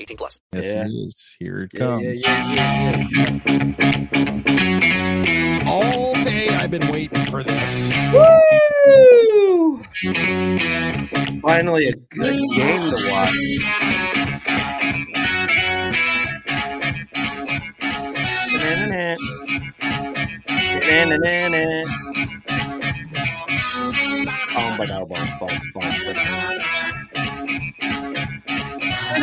18 plus. Yes, Yeah. it is. Here it Yeah, comes. yeah, yeah, yeah, All day I've been waiting for this. Woo! Finally, a good game to watch.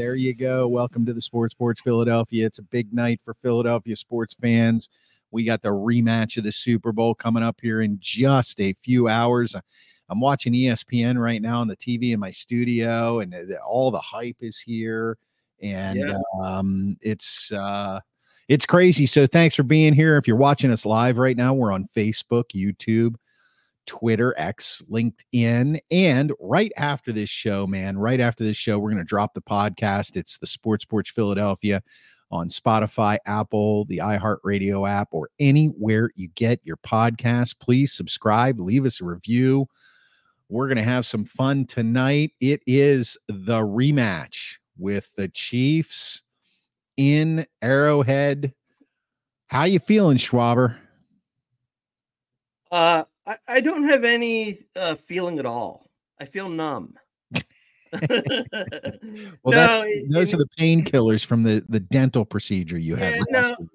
There you go. Welcome to the Sports Porch Philadelphia. It's a big night for Philadelphia sports fans. We got the rematch of the Super Bowl coming up here in just a few hours. I'm watching ESPN right now on the TV in my studio, and the- all the hype is here. And Yeah. um, it's uh, it's crazy. So thanks for being here. If you're watching us live right now, we're on Facebook, YouTube, Twitter, X, LinkedIn, and right after this show, man, right after this show, we're going to drop the podcast. It's the Sports Porch Philadelphia on Spotify, Apple, the iHeartRadio app, or anywhere you get your podcast. Please subscribe, leave us a review. We're going to have some fun tonight. It is the rematch with the Chiefs in Arrowhead. How you feeling, Schwaber? Uh, I, I don't have any uh, feeling at all. I feel numb. Well, No, it- those it- are the painkillers from the the dental procedure you had. Yeah, last no, week.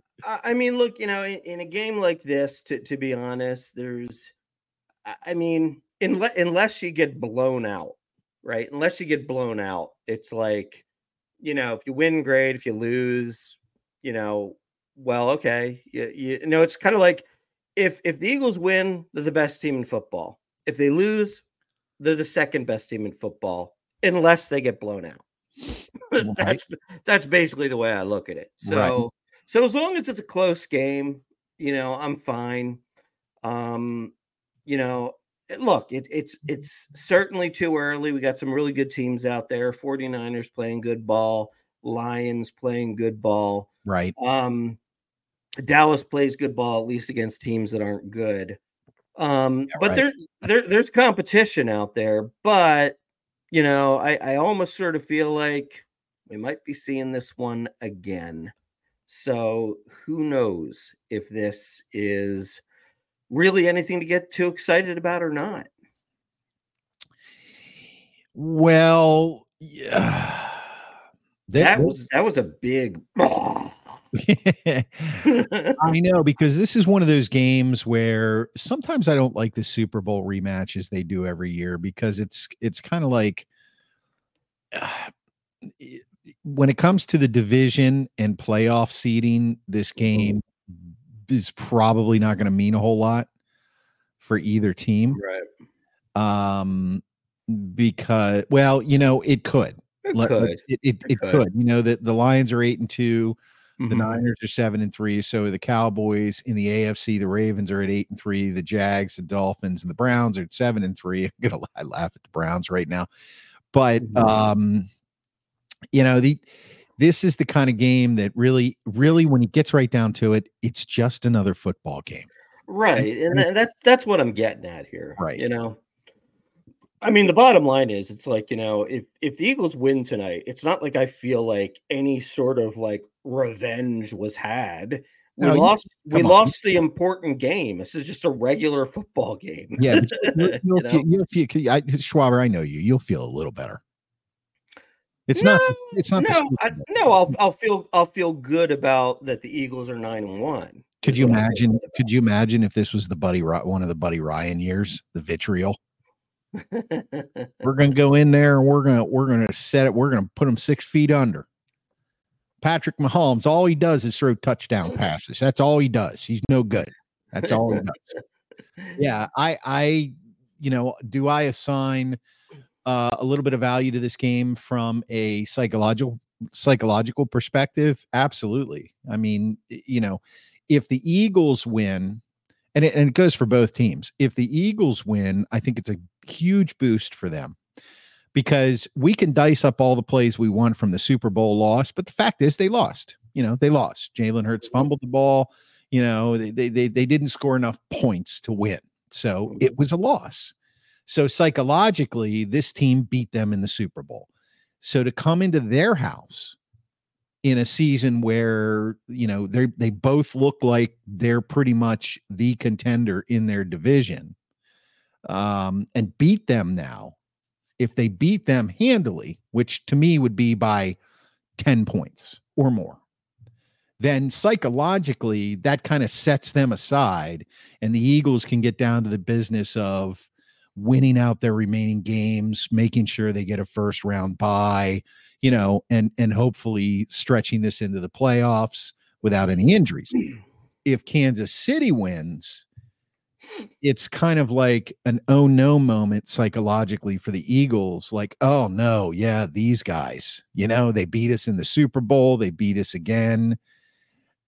I mean, look, you know, in, in a game like this, to, to be honest, there's, I- I mean, unless, unless you get blown out, right? Unless you get blown out, it's like, you know, if you win, great. If you lose, you know, well, okay. You, you, you know, it's kind of like if if the Eagles win, they're the best team in football. If they lose, they're the second best team in football, unless they get blown out. that's that's basically the way I look at it. So Right. so as long as it's a close game, you know, I'm fine. Um, you know, look, it, it's it's certainly too early. We got some really good teams out there. 49ers playing good ball, Lions playing good ball. Right. Um, Dallas plays good ball at least against teams that aren't good. Um, but right. there, there there's competition out there, but you know, I, I almost sort of feel like we might be seeing this one again. So who knows if this is really anything to get too excited about or not. Well, yeah. That was that was a big I know because this is one of those games where sometimes I don't like the Super Bowl rematches they do every year because it's it's kind of like when it comes to the division and playoff seeding, this game is probably not going to mean a whole lot for either team. right. Um, because well, you know, it could. It let- could. It, it, It it could. could. You know that the Lions are eight and two. The Mhm. Niners are seven and three. So the Cowboys in the AFC. The Ravens are at eight and three. The Jags, the Dolphins, and the Browns are at seven and three. I'm gonna I laugh at the Browns right now, but Mhm. um, you know the this is the kind of game that really, really, when it gets right down to it, it's just another football game. Right. And tha- that that's what I'm getting at here. Right. You know. I mean, the bottom line is it's like, you know, if if the Eagles win tonight, it's not like I feel like any sort of like revenge was had. We No, you- lost we on. lost the important game. This is just a regular football game. Yeah, but you'll, You you'll, know? feel, you'll feel, I, Schwaber, I know you. You'll feel a little better. It's not. It's not. No, I, no. I'll. I'll feel I'll feel good about that the Eagles are nine and one. Could you what I'll feel imagine? Could you imagine if this was the Buddy one of the Buddy Ryan years, the vitriol? We're gonna go in there and we're gonna we're gonna set it. We're gonna put them six feet under. Patrick Mahomes, all he does is throw touchdown passes. That's all he does. He's no good. That's all he does. Yeah, I I you know, do I assign uh, a little bit of value to this game from a psychological psychological perspective? Absolutely. I mean, you know, if the Eagles win, and it, and it goes for both teams. If the Eagles win, I think it's a huge boost for them because we can dice up all the plays we want from the Super Bowl loss, but the fact is they lost. You know, they lost. Jalen Hurts fumbled the ball. You know, they they they, they didn't score enough points to win. So it was a loss. So psychologically, this team beat them in the Super Bowl. So to come into their house in a season where you know they they both look like they're pretty much the contender in their division, um, and beat them now, if they beat them handily, which to me would be by ten points or more, then psychologically that kind of sets them aside, and the Eagles can get down to the business of winning out their remaining games, making sure they get a first round bye, you know, and and hopefully stretching this into the playoffs without any injuries. If Kansas City wins, it's kind of like an oh no moment psychologically for the Eagles like oh no, yeah, these guys, you know, they beat us in the Super Bowl, they beat us again.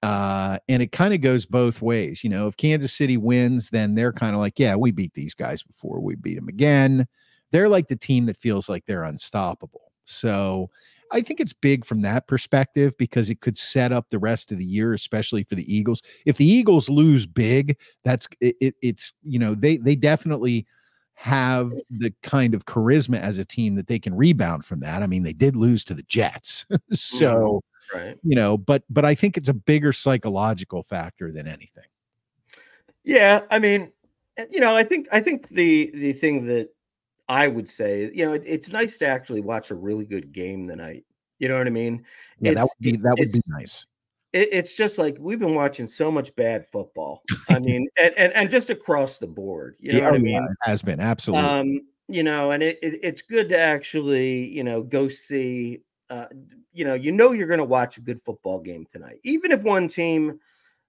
Uh, and it kind of goes both ways. You know, if Kansas City wins, then they're kind of like, yeah, we beat these guys before, we beat them again. They're like the team that feels like they're unstoppable. So I think it's big from that perspective because it could set up the rest of the year, especially for the Eagles. If the Eagles lose big, that's it, it, it's you know they they definitely have the kind of charisma as a team that they can rebound from that. I mean, they did lose to the Jets, so right. you know, but but I think it's a bigger psychological factor than anything. Yeah, I mean, uh, you know, I think I think the the thing that I would say, you know, it, it's nice to actually watch a really good game tonight. You know what I mean? Yeah, that would be that would be nice. It, it's just like we've been watching so much bad football. I mean, and, and and just across the board. You know Yeah, what I mean? it has been absolutely. um you know and it, it it's good to actually you know go see uh you know you know you're going to watch a good football game tonight even if one team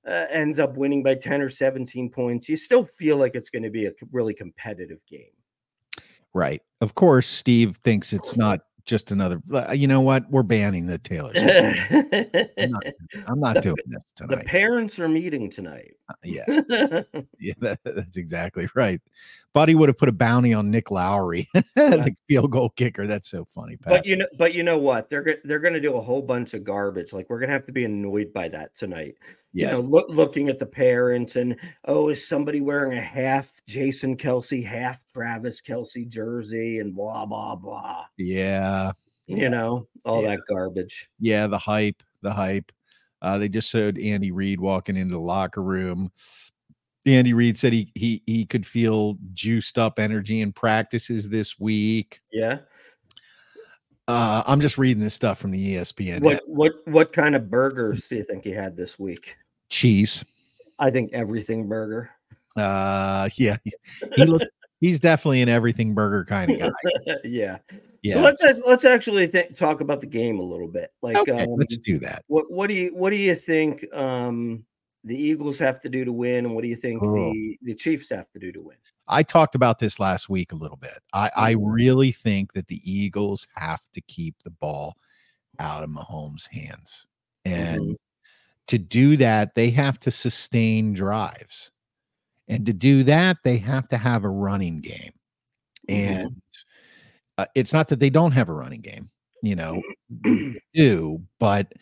uh, ends up winning by 10 or 17 points you still feel like it's going to be a really competitive game right. Of course, Steve thinks it's not just another. uh, You know what? We're banning the Taylor. I'm not, I'm not The- doing this tonight. the parents are meeting tonight yeah, yeah, that, that's exactly right. Buddy would have put a bounty on Nick Lowery, the field goal kicker. That's so funny, Pat. but you know but you know what they're they're going to do a whole bunch of garbage like we're going to have to be annoyed by that tonight yes, you know, look, looking at the parents and oh, is somebody wearing a half Jason Kelce, half Travis Kelce jersey, and blah blah blah. yeah, You Yeah. know, all Yeah. that garbage. yeah. The hype, the hype. Uh, they just showed Andy Reid walking into the locker room. Andy Reid said he he he could feel juiced up energy in practices this week. Yeah. Uh, I'm just reading this stuff from the ESPN. What what what kind of burgers do you think he had this week? cheese. I think everything burger. Uh, yeah, he look, he's definitely an everything burger kind of guy. yeah. Yeah. So let's let's actually th- talk about the game a little bit. Like, okay, um, let's do that. what what do you what do you think um, the Eagles have to do to win, and what do you think Oh. the the Chiefs have to do to win? I talked about this last week a little bit. I, I Mhm. really think that the Eagles have to keep the ball out of Mahomes' hands. And Mhm. to do that, they have to sustain drives. And to do that, they have to have a running game. Mhm. And uh, it's not that they don't have a running game. You know, do. But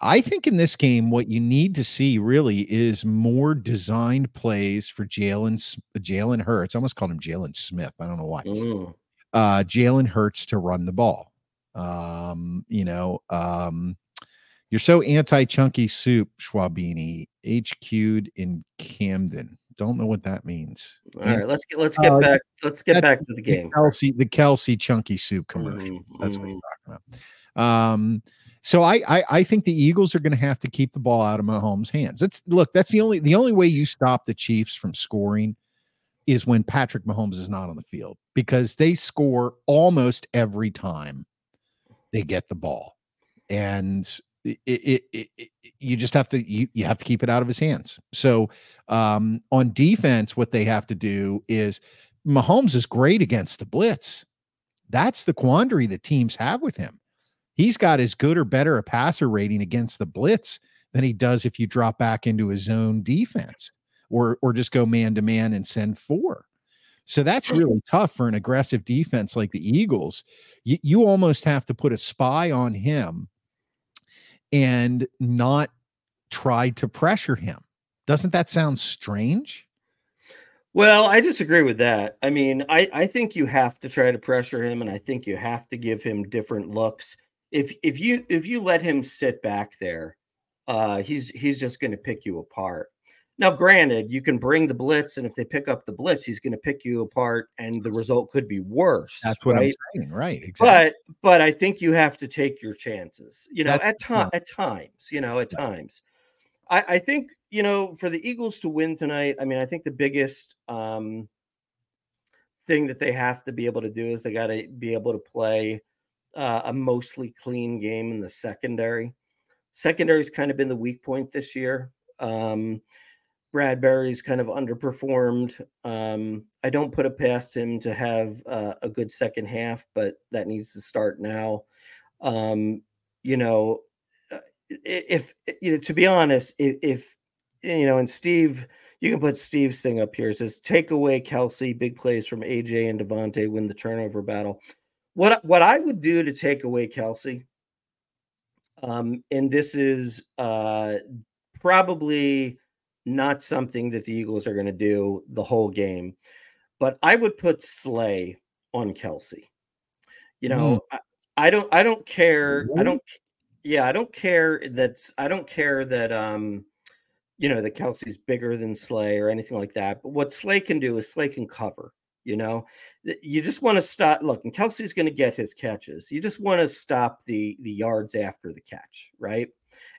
I think in this game, what you need to see really is more designed plays for Jalen Jalen Hurts. I almost called him Jalen Smith. I don't know why. Mm. Uh, Jalen Hurts to run the ball. Um, you know, um, you're so anti chunky soup, Schwabini, HQ'd in Camden. Don't know what that means. All right, let's get let's get Uh, back let's get back to the game. Kelce, the Kelce chunky soup commercial. Mhm, That's what he's mhm. talking about. Um, so I, I I think the Eagles are going to have to keep the ball out of Mahomes' hands. It's look, that's the only the only way you stop the Chiefs from scoring is when Patrick Mahomes is not on the field because they score almost every time they get the ball, and it, it, it, it you just have to you, you have to keep it out of his hands. So um, on defense, what they have to do is Mahomes is great against the blitz. That's the quandary that teams have with him. He's got as good or better a passer rating against the blitz than he does if you drop back into his own defense or or just go man to man and send four. So that's really tough for an aggressive defense like the Eagles. You, you almost have to put a spy on him and not try to pressure him. Doesn't that sound strange? Well, I disagree with that. I mean, I, I think you have to try to pressure him, and I think you have to give him different looks. If if you if you let him sit back there, uh, he's he's just going to pick you apart. Now, granted, you can bring the blitz, and if they pick up the blitz, he's going to pick you apart, and the result could be worse. That's what right? I'm saying. Right. Exactly. But but I think you have to take your chances. You know, That's at time at times. You know, at times. I I think you know for the Eagles to win tonight. I mean, I think the biggest um, thing that they have to be able to do is they got to be able to play uh, a mostly clean game in the secondary. Secondary's kind of been the weak point this year. Um, Bradberry's kind of underperformed. Um, I don't put it past him to have uh, a good second half, but that needs to start now. Um, you know, uh, if you know, to be honest, if, if you know, and Steve, you can put Steve's thing up here. It says take away Kelce, big plays from AJ and DeVonta, win the turnover battle. What what I would do to take away Kelce, um, and this is uh, probably not something that the Eagles are going to do the whole game, but I would put Slay on Kelce. You know, I, I don't I don't care. I don't yeah, I don't care that's I don't care that um you know that Kelce's bigger than Slay or anything like that. But what Slay can do is Slay can cover. You know, you just want to stop. Look, and Kelce's going to get his catches. You just want to stop the the yards after the catch, right?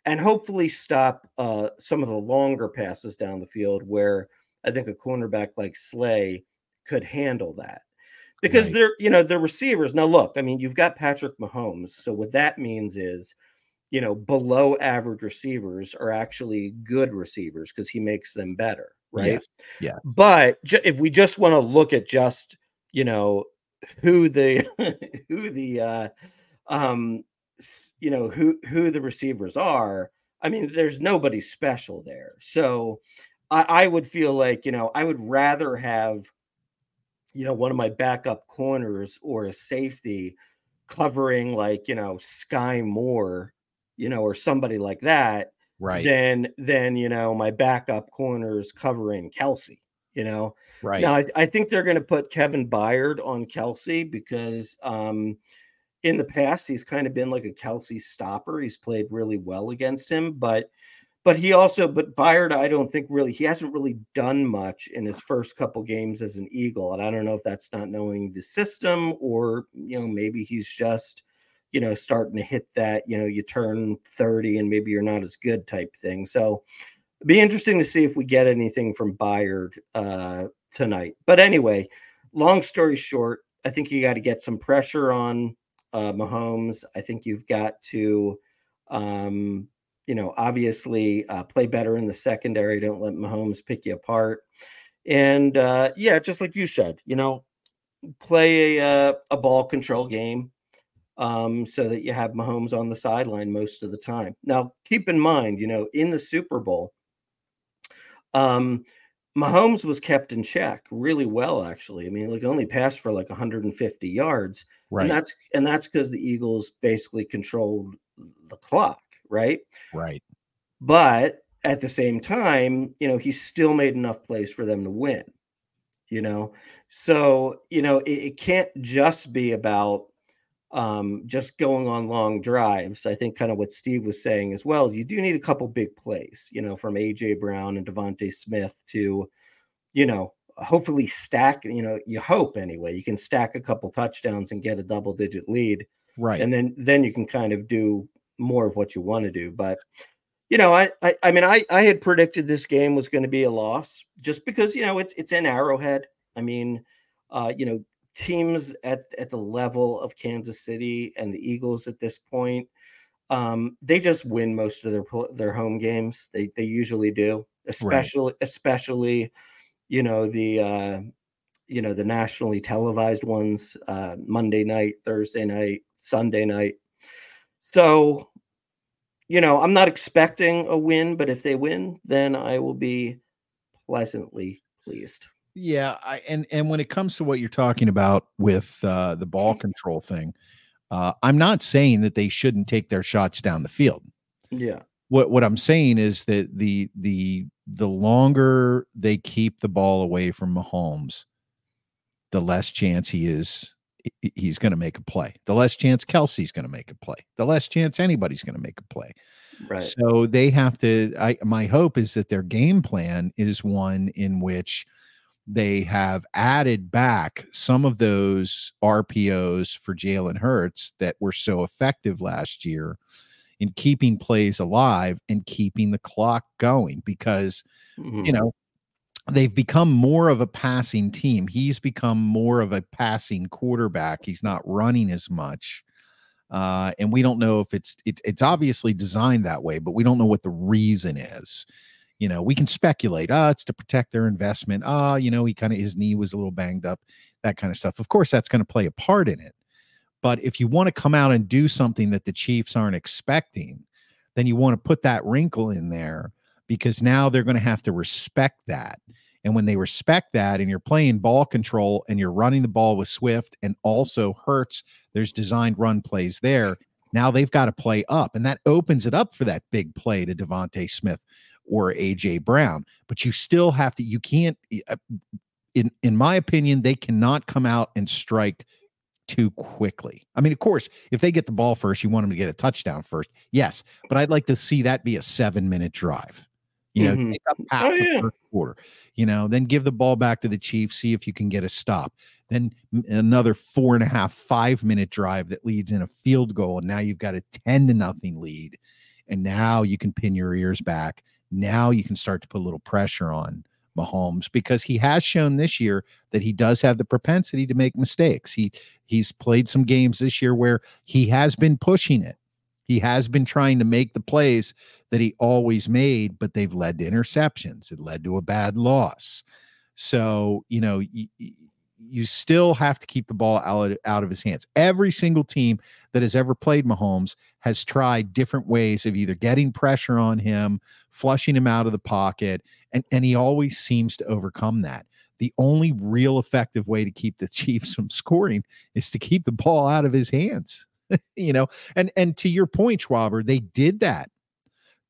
And hopefully stop uh, some of the longer passes down the field where I think a cornerback like Slay could handle that because Right. they're you know the receivers. Now look, I mean you've got Patrick Mahomes, so what that means is you know below average receivers are actually good receivers because he makes them better, right? Yes. Yeah. But ju- if we just want to look at just you know who the who the uh um you know who who the receivers are, I mean there's nobody special there. So I, I would feel like you know I would rather have you know one of my backup corners or a safety covering like you know Skyy Moore, you know, or somebody like that Right. then then you know my backup corners covering Kelce. You know, right. now I, I think they're going to put Kevin Byard on Kelce because um, in the past he's kind of been like a Kelce stopper. He's played really well against him, but but he also but Byard I don't think really he hasn't really done much in his first couple games as an Eagle, and I don't know if that's not knowing the system or you know maybe he's just you know starting to hit that you know you turn 30 and maybe you're not as good type thing. So it'd be interesting to see if we get anything from Byard uh, tonight. But anyway, long story short, I think you got to get some pressure on uh, Mahomes. I think you've got to, um, you know, obviously uh, play better in the secondary. Don't let Mahomes pick you apart. And uh, yeah, just like you said, you know, play a, uh, a ball control game um, so that you have Mahomes on the sideline most of the time. Now, keep in mind, you know, in the Super Bowl, um, Mahomes was kept in check really well, actually. I mean, like only passed for like 150 yards, Right. and that's and that's because the Eagles basically controlled the clock, right? right. But at the same time, you know, he still made enough plays for them to win. You know, so you know it, it can't just be about um, just going on long drives. I think kind of what Steve was saying as well. You do need a couple big plays, you know, from AJ Brown and DeVonta Smith to, you know, hopefully stack. You know, you hope anyway. You can stack a couple touchdowns and get a double digit lead Right. and then then you can kind of do more of what you want to do but you know I, I i mean i i had predicted this game was going to be a loss just because you know it's it's in arrowhead i mean uh you know teams at at the level of kansas city and the eagles at this point um they just win most of their their home games. They they usually do especially especially you know the uh you know the nationally televised ones uh monday night thursday night sunday night. So you know i'm not expecting a win but if they win then i will be pleasantly pleased Yeah, I and and when it comes to what you're talking about with uh, the ball control thing, uh, I'm not saying that they shouldn't take their shots down the field. yeah What what I'm saying is that the the the longer they keep the ball away from Mahomes, the less chance he is he's going to make a play. The less chance Kelce's going to make a play. The less chance anybody's going to make a play. right So they have to. I my hope is that their game plan is one in which they have added back some of those RPOs for Jalen Hurts that were so effective last year in keeping plays alive and keeping the clock going because Mhm. you know they've become more of a passing team. He's become more of a passing quarterback. He's not running as much uh, and we don't know if it's it, it's obviously designed that way but we don't know what the reason is you know we can speculate ah it's to protect their investment ah you know he kind of his knee was a little banged up that kind of stuff of course that's going to play a part in it but if you want to come out and do something that the chiefs aren't expecting then you want to put that wrinkle in there because now they're going to have to respect that. And when they respect that, and you're playing ball control and you're running the ball with Swift and also Hurts, there's designed run plays there. Now they've got to play up, and that opens it up for that big play to DeVonta Smith or AJ Brown. But you still have to. You can't. uh, In in my opinion, they cannot come out and strike too quickly. I mean, of course, if they get the ball first, you want them to get a touchdown first. Yes, but I'd like to see that be a seven minute drive. You know, Mhm. take up half Oh, the yeah. first quarter. You know, then give the ball back to the Chiefs, see if you can get a stop. Then another four and a half, five minute drive that leads in a field goal, and now you've got a ten to nothing lead, and now you can pin your ears back. Now you can start to put a little pressure on Mahomes because he has shown this year that he does have the propensity to make mistakes. He he's played some games this year where he has been pushing it. He has been trying to make the plays that he always made, but they've led to interceptions. It led to a bad loss. So, you know, you still have to keep the ball out, out of his hands. Every single team that has ever played Mahomes has tried different ways of either getting pressure on him, flushing him out of the pocket, and, and he always seems to overcome that. The only real effective way to keep the Chiefs from scoring is to keep the ball out of his hands. you know, and and to your point, Schwaber, they did that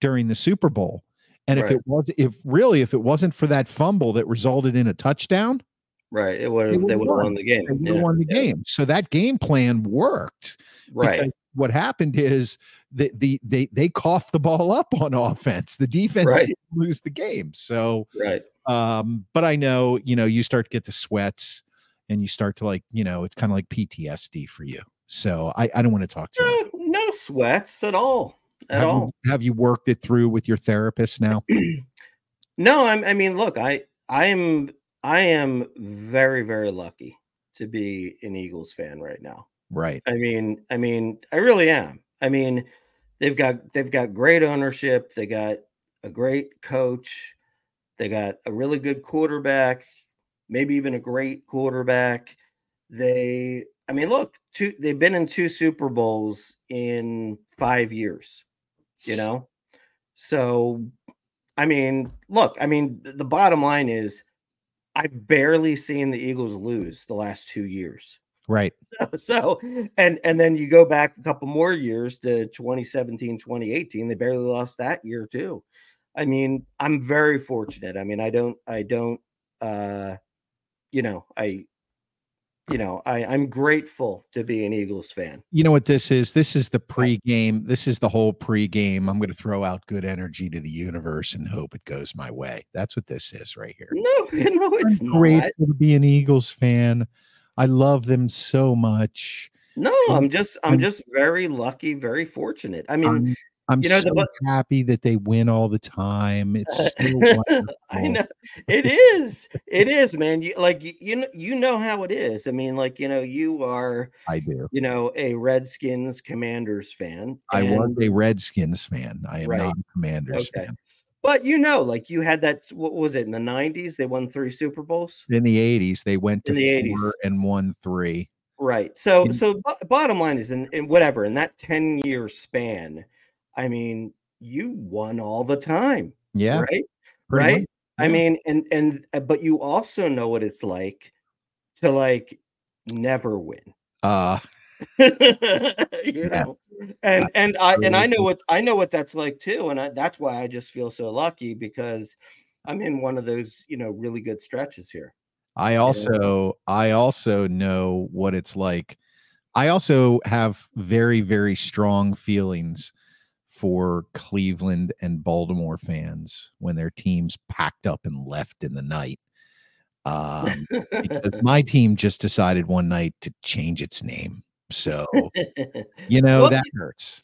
during the Super Bowl. And if it was if really if it wasn't for that fumble that resulted in a touchdown, right it would They have they would've won. won the game they would have Yeah, won the yeah, game. So that game plan worked. right what happened is the, the they they coughed the ball up on offense. The defense Right. didn't lose the game. So right um, but I know, you know, you start to get the sweats and you start to like, you know, it's kind of like PTSD for you. So I, I don't want to talk to much. no, no sweats at all at have all You, have you worked it through with your therapist now? No, I'm, I mean, look, I I am I am very very lucky to be an Eagles fan right now. right. I mean, I mean, I really am. I mean, they've got they've got great ownership. They got a great coach. They got a really good quarterback, maybe even a great quarterback. They, I mean, look, two they've been in two Super Bowls in five years. You know, so I mean, look, I mean, the bottom line is I've barely seen the Eagles lose the last two years. Right. So, and and then you go back a couple more years to 2017, 2018, they barely lost that year too. I mean, I'm very fortunate. I mean, I don't I don't uh you know, I you know, I I'm grateful to be an Eagles fan. You know what this is? This is the pregame. This is the whole pregame. I'm going to throw out good energy to the universe and hope it goes my way. That's what this is right here. No, no, it's I'm not. grateful to be an Eagles fan. I love them so much. No, I'm just I'm I'm- just very lucky, very fortunate. I mean, I'm, I'm you know, so the happy that they win all the time. It's I know it is. It is, man. You like you, you know you know how it is. I mean, like you know, you are I do. you know a Redskins Commanders fan. I was a Redskins fan. I am Right. not a Commanders Okay. fan. but you know, like you had that. What was it in the '90s? They won three Super Bowls. In the 80s, they went to In the four 80s. and won three. Right. So In- so bo- bottom line is in, in whatever in that 10 year span, I mean, you won all the time, Yeah. right? right? much. I Yeah. mean, and and uh, but you also know what it's like to like never win. Uh, you know. And and I and I know what I know what that's like too and I, that's why I just feel so lucky because I'm in one of those, you know, really good stretches here. I also I also know what it's like. I also have very very strong feelings for Cleveland and Baltimore fans when their teams packed up and left in the night. Um, because my team just decided one night to change its name. So, you know, Well, that hurts.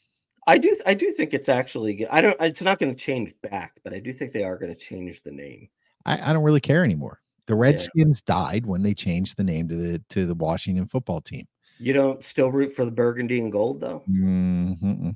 I do I do think it's actually. I don't it's not going to change back, but I do think they are going to change the name. I, I don't really care anymore. The Redskins died when they changed the name to the to the Washington football team. You don't still root for the burgundy and gold though? Mhm.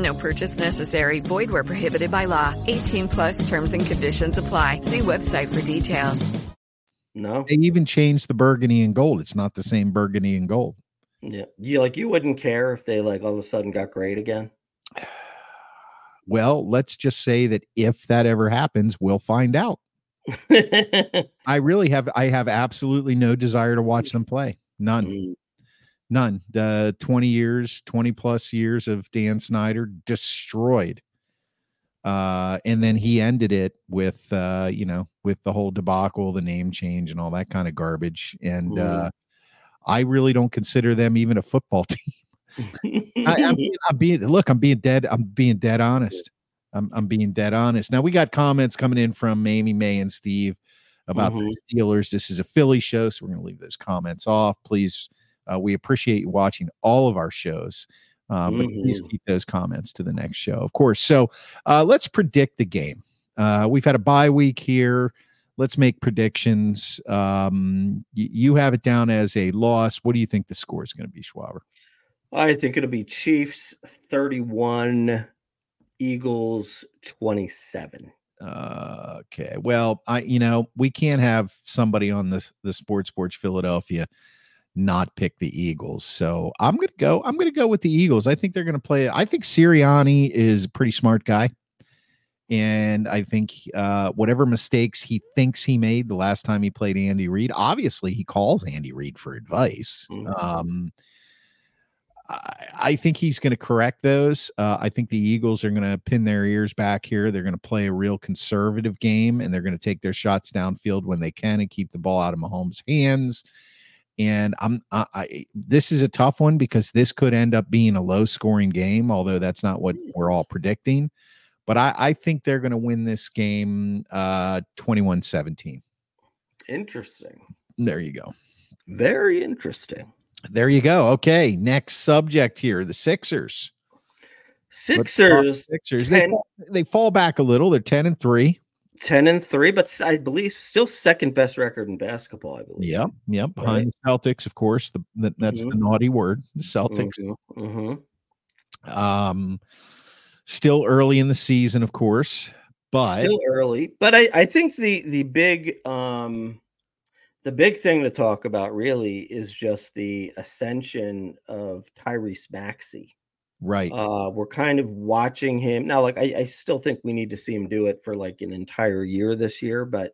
No purchase necessary. Void where prohibited by law. 18 plus terms and conditions apply. See website for details. No. They even changed the burgundy and gold. It's not the same burgundy and gold. Yeah. You like you wouldn't care if they like all of a sudden got great again. Well, let's just say that if that ever happens, we'll find out. I really have I have absolutely no desire to watch them play. None. Mm. None. The 20 years, 20 plus years of Dan Snyder destroyed. Uh, and then he ended it with uh, you know, with the whole debacle, the name change, and all that kind of garbage. And uh I really don't consider them even a football team. I, I'm, being, I'm being look, I'm being dead. I'm being dead honest. I'm I'm being dead honest. Now we got comments coming in from Amy, May, and Steve about the Steelers. This is a Philly show, so we're gonna leave those comments off. Please, uh, we appreciate you watching all of our shows. Uh, but please Mhm. keep those comments to the next show, of course. So uh, let's predict the game. Uh, we've had a bye week here. Let's make predictions. Um, y- you have it down as a loss. What do you think the score is going to be, Schwaber? I think it'll be Chiefs 31, Eagles 27. Uh, okay. Well, I you know we can't have somebody on the the Sports Sports Philadelphia not pick the Eagles. So I'm gonna go. I'm gonna go with the Eagles. I think they're gonna play. I think Sirianni is a pretty smart guy, and I think uh, whatever mistakes he thinks he made the last time he played Andy Reid, obviously he calls Andy Reid for advice. Mhm. Um, I, I think he's going to correct those. Uh, I think the Eagles are going to pin their ears back here. They're going to play a real conservative game, and they're going to take their shots downfield when they can and keep the ball out of Mahomes' hands. And I'm, I, I, this is a tough one because this could end up being a low-scoring game, although that's not what we're all predicting. But I, I think they're going to win this game uh, 21-17. Interesting. There you go. Very interesting. There you go. Okay, next subject here: the Sixers. Sixers. Sixers. They, fall, they fall back a little. They're ten and three. 10 and 3, but i believe still second best record in basketball, I believe. Yep, yep. Behind the Celtics, of course. The, the that's the naughty word. The Celtics. hmm Um, still early in the season, of course, but still early but i i think the the big um the big thing to talk about really is just the ascension of tyrese maxey right, uh we're kind of watching him now like I, I still think we need to see him do it for like an entire year this year but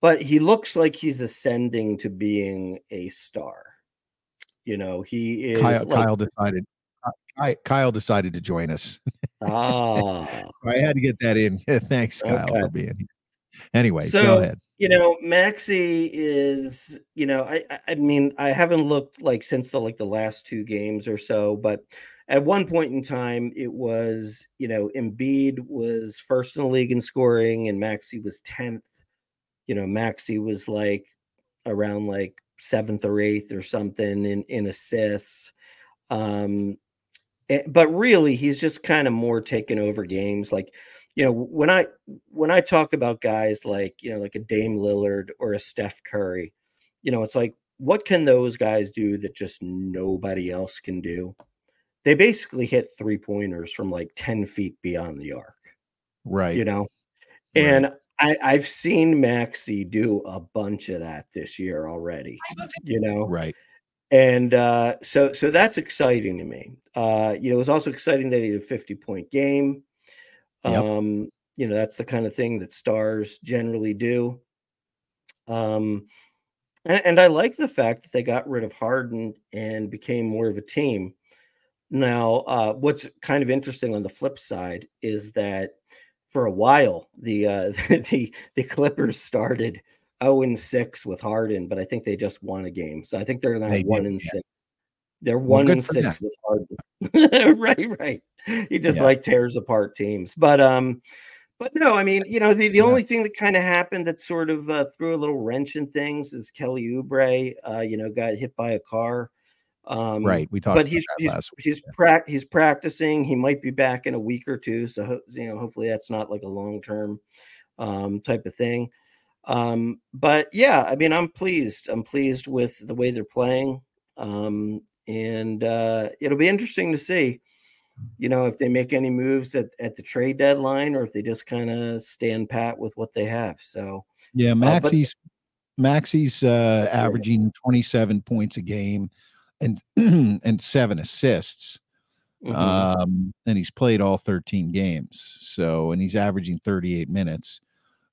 but he looks like he's ascending to being a star you know he is Kyle, like, Kyle decided. Ky- Kyle decided to join us. ah I had to get that in. Thanks, Kyle, Okay. for being here. Anyway, So, go ahead. you know maxey is you know I, I i mean i haven't looked like since the like the last two games or so but at one point in time it was you know Embiid was first in the league in scoring and maxey was 10th you know maxey was like around like seventh or eighth or something in in assists. Um eh, but really he's just kind of more taking over games. Like you know when i when i talk about guys like you know like a dame lillard or a steph curry you know it's like what can those guys do that just nobody else can do they basically hit three pointers from like 10 feet beyond the arc Right. you know Right. and I, I've seen Maxey do a bunch of that this year already, you know, right. and uh, so so that's exciting to me. Uh, you know, it was also exciting that he had a 50 point game. Yep. Um, you know, that's the kind of thing that stars generally do. Um, and, and I like the fact that they got rid of Harden and became more of a team. Now, uh, what's kind of interesting on the flip side is that for a while the uh, the the Clippers started 0 and 6 with Harden, but I think they just won a game. So I think they're gonna They one did, and yeah. six. They're one good and six them. with Harden. right, right. He just Yeah. like tears apart teams. But um, but no, I mean, you know, the, the Yeah. only thing that kind of happened that sort of uh, threw a little wrench in things is Kelly Oubre, uh, you know, got hit by a car. Um, Right. We talked but about he's that he's last week. he's prac he's practicing. He might be back in a week or two. So you know, hopefully that's not like a long term um, type of thing. Um, but yeah, I mean, I'm pleased. I'm pleased with the way they're playing, um, and uh, it'll be interesting to see. You know, if they make any moves at, at the trade deadline, or if they just kind of stand pat with what they have. So Yeah, but- Maxey's Maxey's uh, averaging 27 points a game and and seven assists. mhm. Um, and he's played all 13 games. So, and he's averaging 38 minutes.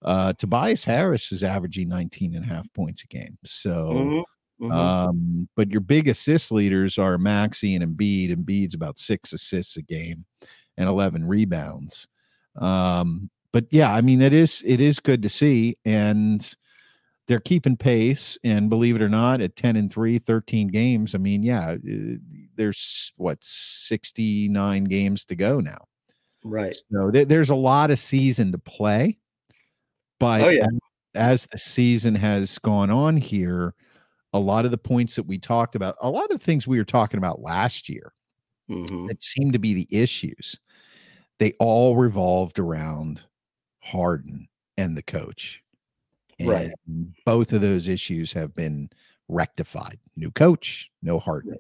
Uh, Tobias Harris is averaging 19 and a half points a game. So, Mhm, mhm. um, but your big assist leaders are Maxey and Embiid. Embiid's about six assists a game and 11 rebounds. Um, but yeah, I mean, it is, it is good to see. And they're keeping pace. And believe it or not, at 10 and 3, 13 games, I mean, yeah, uh, there's what 69 games to go now. right. So there, there's a lot of season to play. But Oh, yeah. as, the season has gone on here, a lot of the points that we talked about, a lot of the things we were talking about last year Mhm. that seemed to be the issues, they all revolved around Harden and the coach. Right. And both of those issues have been rectified. New coach, no Harden.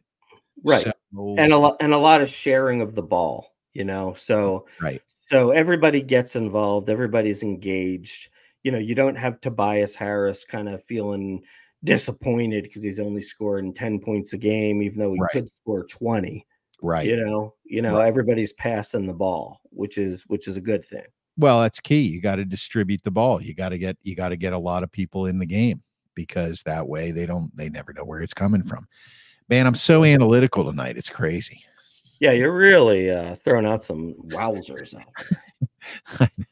Right. So- and a lot and a lot of sharing of the ball you know so right. so everybody gets involved everybody's engaged you know you don't have tobias harris kind of feeling disappointed because he's only scoring 10 points a game even though he Right. could score 20 Right. you know you know Right. everybody's passing the ball which is which is a good thing Well, that's key. You got to distribute the ball. You got to get you got to get a lot of people in the game because that way they don't they never know where it's coming from. Man, I'm so analytical tonight. It's crazy. yeah you're really uh throwing out some wowzers out there. I know.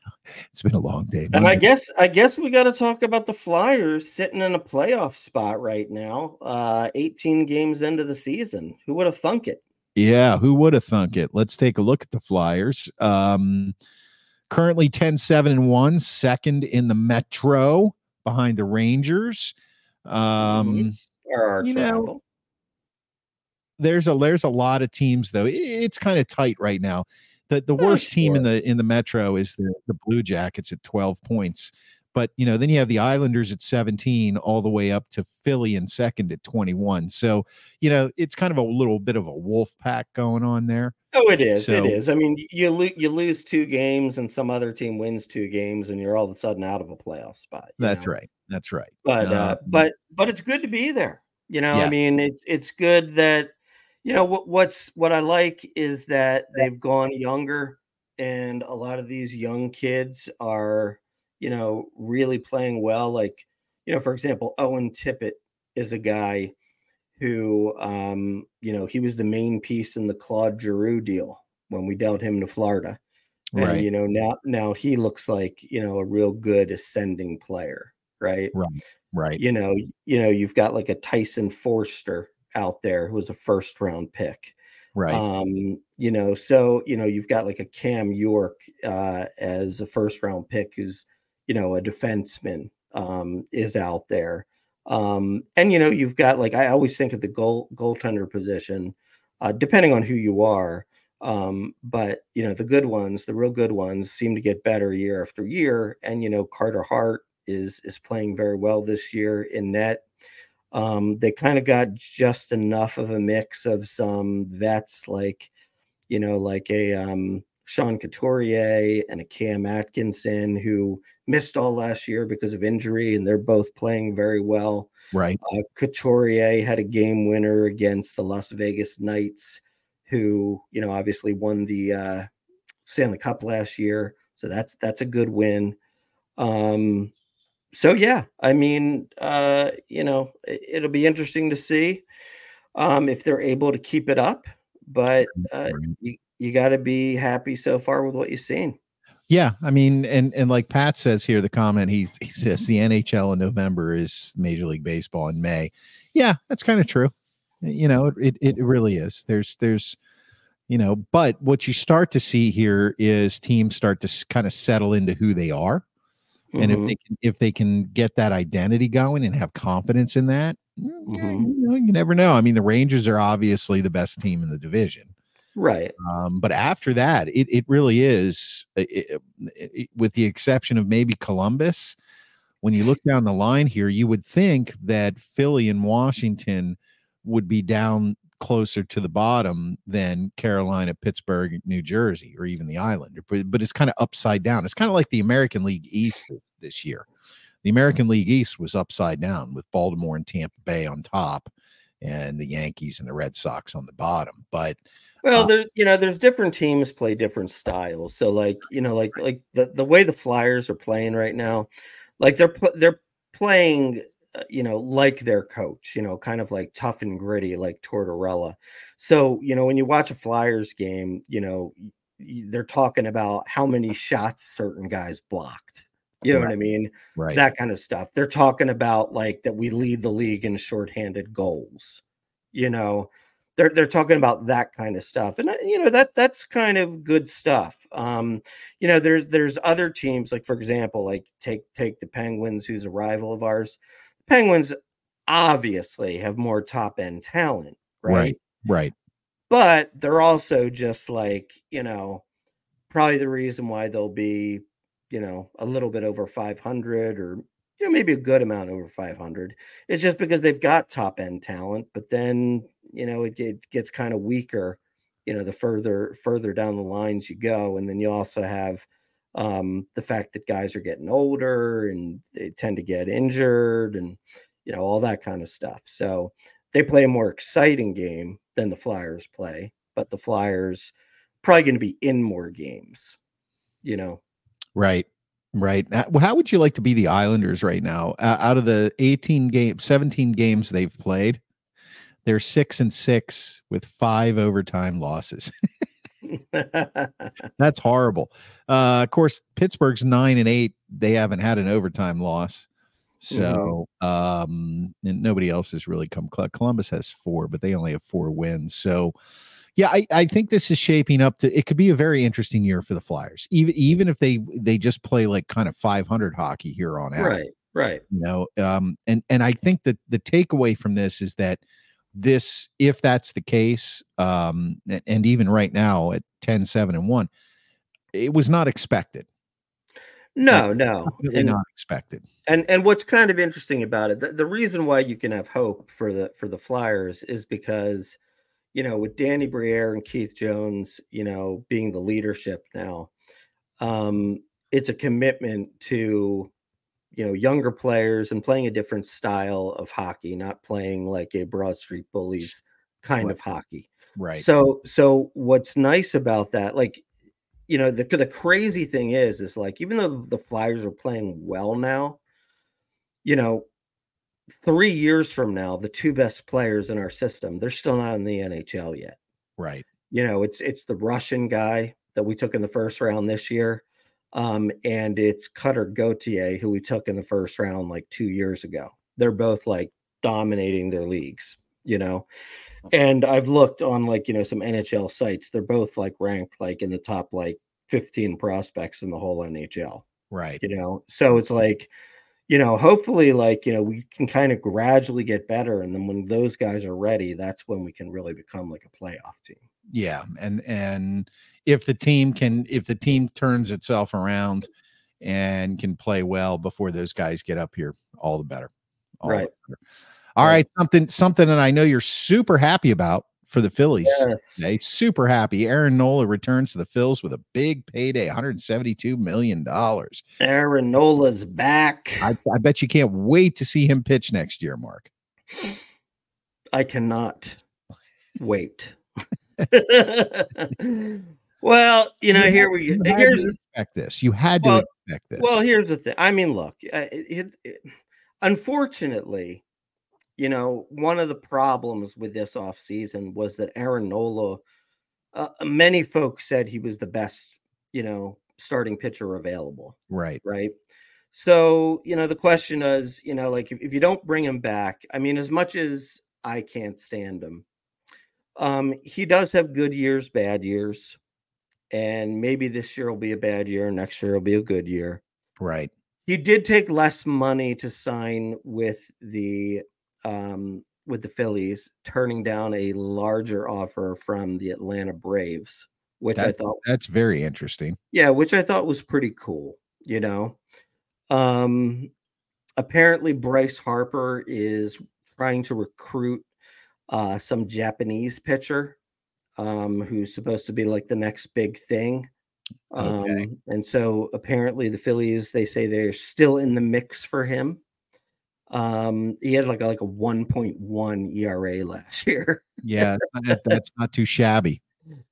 It's been a long day. and i guess i guess we got to talk about the flyers sitting in a playoff spot right now uh 18 games into the season who would have thunk it Yeah, who would have thunk it? Let's take a look at the Flyers. Um currently 10 7 and 1, second in the Metro behind the Rangers. Um or You know, there's a there's a lot of teams though. I- It's kind of tight right now. The the Oh, worst team in the in the Metro is the the Blue Jackets at 12 points. But you know, then you have the Islanders at 17, all the way up to Philly in second at 21. So, you know, it's kind of a little bit of a wolf pack going on there. Oh, it is. it So- is. I mean, you lo- you lose two games and some other team wins two games, and you're all of a sudden out of a playoff spot. That's know? right. That's right. But uh, Um, but but it's good to be there. You know, I mean, it's it's good that you know what what's what I like is that they've gone younger, and a lot of these young kids are you know really playing well. Like you know, for example, Owen Tippett is a guy who um you know he was the main piece in the Claude Giroux deal when we dealt him to Florida. And right. you know now now he looks like you know a real good ascending player, right? right. Right. you know, you know, you've got like a Tyson Foerster out there who was a first round pick. Right. Um, you know, so you know, you've got like a Cam York uh as a first round pick who's, you know, a defenseman um is out there. Um, and you know, you've got like I always think of the goal goaltender position, uh, depending on who you are. Um, but you know, the good ones, the real good ones seem to get better year after year. And you know, Carter Hart is is playing very well this year in net. Um, they kind of got just enough of a mix of some vets like, you know, like a um, Sean Couturier and a Cam Atkinson who missed all last year because of injury, and they're both playing very well. right. Uh, Couturier had a game winner against the Las Vegas Knights, who you know obviously won the uh, Stanley Cup last year, so that's that's a good win. Um, so yeah, I mean, uh, you know, it, it'll be interesting to see um, if they're able to keep it up, but uh, you you got to be happy so far with what you've seen. Yeah, I mean, and and like Pat says here, the comment he he says the NHL in November is Major League Baseball in May. Yeah, that's kind of true. You know, it it really is. There's there's you know, but what you start to see here is teams start to kind of settle into who they are, and if Mhm. they can if they can get that identity going and have confidence in that, mm, Mhm. you know, you never know. I mean, the Rangers are obviously the best team in the division. Right, Um, but after that, it, it really is, i- i- i- with the exception of maybe Columbus. When you look down the line here, you would think that Philly and Washington would be down closer to the bottom than Carolina, Pittsburgh, New Jersey, or even the Island. But, but it's kind of upside down. It's kind of like the American League East this year. The American League East was upside down with Baltimore and Tampa Bay on top, and the Yankees and the Red Sox on the bottom. But Well, Uh, there, you know, there's different teams play different styles. So, like, you know, like like the the way the Flyers are playing right now, like they're pl- they're playing, uh, you know, like their coach, you know, kind of like tough and gritty, like Tortorella. So, you know, when you watch a Flyers game, you know, they're talking about how many shots certain guys blocked. You know what I mean? right. that kind of stuff. They're talking about like that we lead the league in shorthanded goals. You know, they're they're talking about that kind of stuff, and uh, you know that that's kind of good stuff. Um, you know, there's there's other teams like for example, like take take the Penguins, who's a rival of ours. Penguins obviously have more top end talent, right? Right. Right. but they're also just like you know probably the reason why they'll be you know a little bit over 500 or you know maybe a good amount over 500 is just because they've got top end talent but then you know it, get, gets kind of weaker you know the further further down the lines you go and then you also have um the fact that guys are getting older and they tend to get injured and you know all that kind of stuff so they play a more exciting game than the Flyers play, but the Flyers probably going to be in more games. You know, Right. Right. Uh, How would you like to be the Islanders right now? Uh, out of the 18 games, 17 games they've played, they're six and six with five overtime losses. That's horrible. Uh, of course, Pittsburgh's nine and eight. They haven't had an overtime loss. So, um, and nobody else has really come. Columbus has four, but they only have four wins. So, yeah, I, I think this is shaping up to. It could be a very interesting year for the Flyers, even even if they they just play like kind of 500 hockey here on out right, right. you know um and and i think that the takeaway from this is that this if that's the case um and even right now at 10, 7, and 1. It was not expected. No, no. And- not expected. and and what's kind of interesting about it the, the reason why you can have hope for the for the flyers is because you know with danny briere and keith jones you know being the leadership now um it's a commitment to you know younger players and playing a different style of hockey not playing like a broad street bullies kind Right. of hockey Right. so so what's nice about that, like you know, the the crazy thing is, is like even though the Flyers are playing well now, you know, three years from now, the two best players in our system, they're still not in the NHL yet. right. You know, it's it's the Russian guy that we took in the first round this year. Um, and it's Cutter Gauthier, who we took in the first round like two years ago. They're both like dominating their leagues, you know. And I've looked on like, you know, some NHL sites. They're both like ranked like in the top like 15 prospects in the whole NHL, Right. you know. So it's like, you know, hopefully like, you know, we can kind of gradually get better. And then when those guys are ready, that's when we can really become like a playoff team. Yeah. And and if the team can if the team turns itself around and can play well before those guys get up here, all the better. All the Right. better. All Right. right. Something something that I know you're super happy about for the Phillies. Yes. today. Super happy. Aaron Nola returns to the Phils with a big payday, $172 million. Aaron Nola's back. I, I bet you can't wait to see him pitch next year, Mark. I cannot wait. well, you know, You here we you had here's to expect this. You had to Well- expect this. Well, here's the thing. I mean, look, it, it, it- unfortunately, you know, one of the problems with this offseason was that Aaron Nola, uh, many folks said he was the best, you know, starting pitcher available, right. right? So, you know, the question is, you know, like if, if you don't bring him back, I mean, as much as I can't stand him, um, he does have good years, bad years. And maybe this year will be a bad year, next year will be a good year Right. he did take less money to sign with the um with the Phillies, turning down a larger offer from the Atlanta Braves, which I thought that's very interesting. yeah, which I thought was pretty cool, you know. Um apparently Bryce Harper is trying to recruit uh some Japanese pitcher um who's supposed to be like the next big thing. Um Okay. and so apparently the Phillies they say they're still in the mix for him. Um he had like a like a 1.1 ERA last year. Yeah, that, that's not too shabby.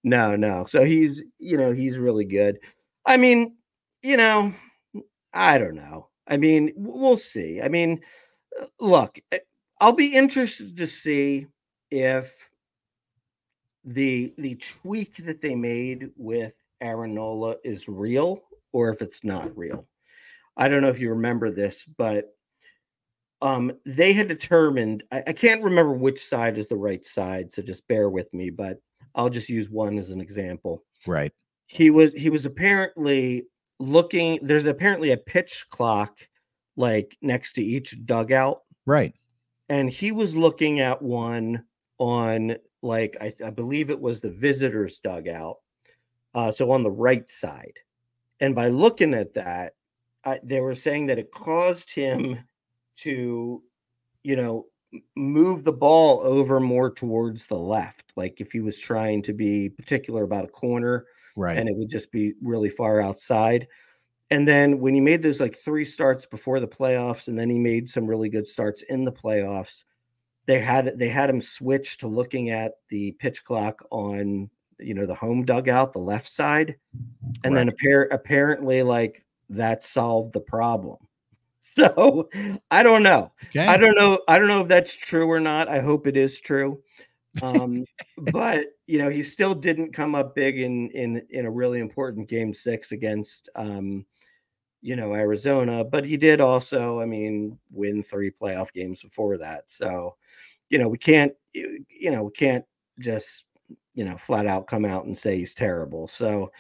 No, no. So he's, you know, he's really good. I mean, you know, I don't know. I mean, we'll see. I mean, uh, look, uh, I'll be interested to see if the the tweak that they made with Aaron Nola is real or if it's not real. I don't know if you remember this, but um they had determined I, I can't remember which side is the right side, so just bear with me, but I'll just use one as an example. Right. He was he was apparently looking there's apparently a pitch clock like next to each dugout Right. and he was looking at one on like I, I believe it was the visitors dugout uh so on the right side and by looking at that I, they were saying that it caused him to you know move the ball over more towards the left like if he was trying to be particular about a corner Right. and it would just be really far outside. And then when he made those like three starts before the playoffs, and then he made some really good starts in the playoffs, they had they had him switch to looking at the pitch clock on you know the home dugout, the left side, and then appar- apparently like that solved the problem. So I don't know. okay. I don't know. I don't know if that's true or not. I hope it is true. Um, but you know, he still didn't come up big in in in a really important game six against um, you know, Arizona. But he did also, I mean, win three playoff games before that. So, you know, we can't you you know, we can't just you know flat out come out and say he's terrible. So,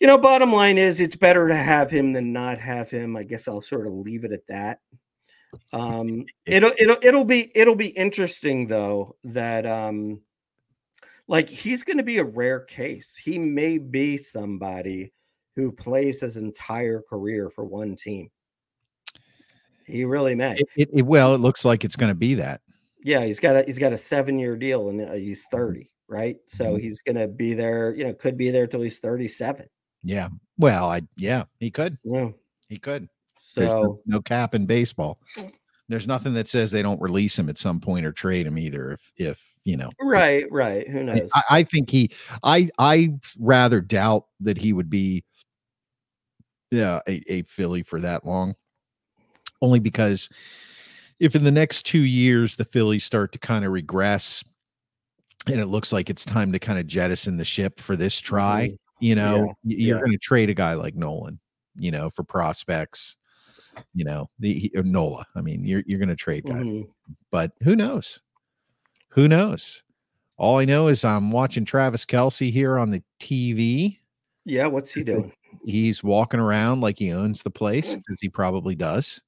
you know, bottom line is it's better to have him than not have him. I guess I'll sort of leave it at that. Um, it'll it'll it'll be it'll be interesting though that um like he's going to be a rare case. He may be somebody who plays his entire career for one team. He really may. It, it, it- well, it looks like it's going to be that. Yeah, he's got a he's got a seven year deal and uh, he's thirty, right? So Mhm. he's going to be there. You know, could be there till he's thirty seven. Yeah. Well, I yeah, he could. Yeah. He could. There's no, So no cap in baseball. There's nothing that says they don't release him at some point or trade him either. If if you know, right, right. Who knows? I- I think he. I I rather doubt that he would be. Yeah, a, a Philly for that long. Only because if in the next two years the Phillies start to kind of regress, and it looks like it's time to kind of jettison the ship for this try, Mhm. You know, Yeah, you're yeah. going to trade a guy like Nolan, you know, for prospects. You know, the he, Nola. I mean, you're you're going to trade guys, Mhm. but who knows? Who knows? All I know is I'm watching Travis Kelce here on the TV. Yeah, what's he doing? He's walking around like he owns the place because he probably does.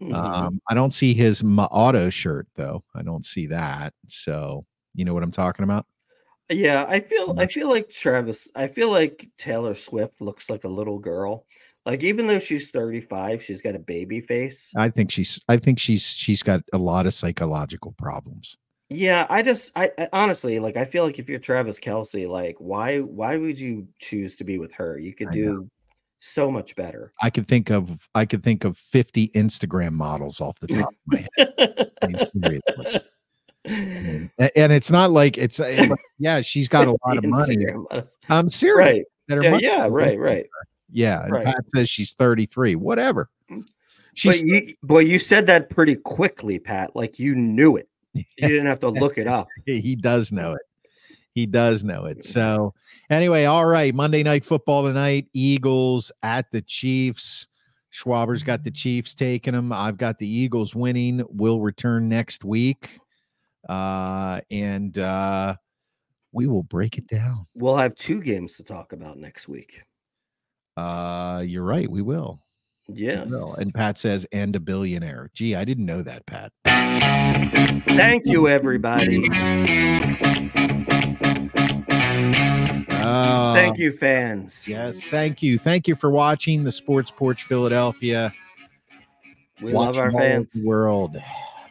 Mhm. Um, I don't see his auto shirt though. I don't see that. So you know what I'm talking about? Yeah, I feel I feel like Travis, I feel like Taylor Swift looks like a little girl. Like even though she's 35, she's got a baby face. I think she's. I think she's. She's got a lot of psychological problems. Yeah, I just I, I honestly like I feel like if you're Travis Kelce, like why why would you choose to be with her? You could I know. do so much better. I could think of. I could think of 50 Instagram models off the top of my head. I mean, seriously. Mm-hmm. A- and it's not like it's, uh, it's like, yeah, she's got a lot of money. I'm serious. Right. that Yeah, yeah, right, right. Yeah, and Right. Pat says she's 33. Whatever. Mm. But you boy, you said that pretty quickly, Pat. Like you knew it. You didn't have to look it up. he does know it. He does know it. Mm. So anyway, all right. Monday night football tonight. Eagles at the Chiefs. Schwaber's got the Chiefs taking them. I've got the Eagles winning. We'll return next week. Uh, and uh we will break it down. We'll have two games to talk about next week. Uh you're right, we will. We Yes. will. And Pat says, and a billionaire. Gee, I didn't know that, Pat. Thank you, everybody. Uh, Thank you, fans. Yes, thank you. Thank you for watching the Sports Porch Philadelphia. We love our Watching all over fans. world.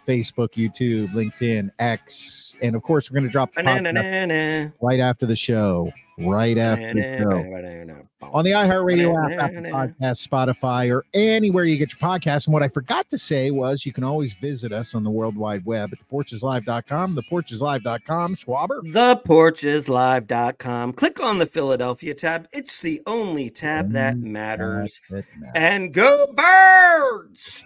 Facebook, YouTube, LinkedIn, X, and of course, we're going to drop right after the show. Right after the show. On the iHeartRadio app, Apple Podcast, Spotify, or anywhere you get your podcast. And what I forgot to say was you can always visit us on the World Wide Web at theporcheslive.com, theporcheslive.com, Schwaber. theporcheslive.com. Click on the Philadelphia tab. It's the only tab that matters. That matters. And go birds!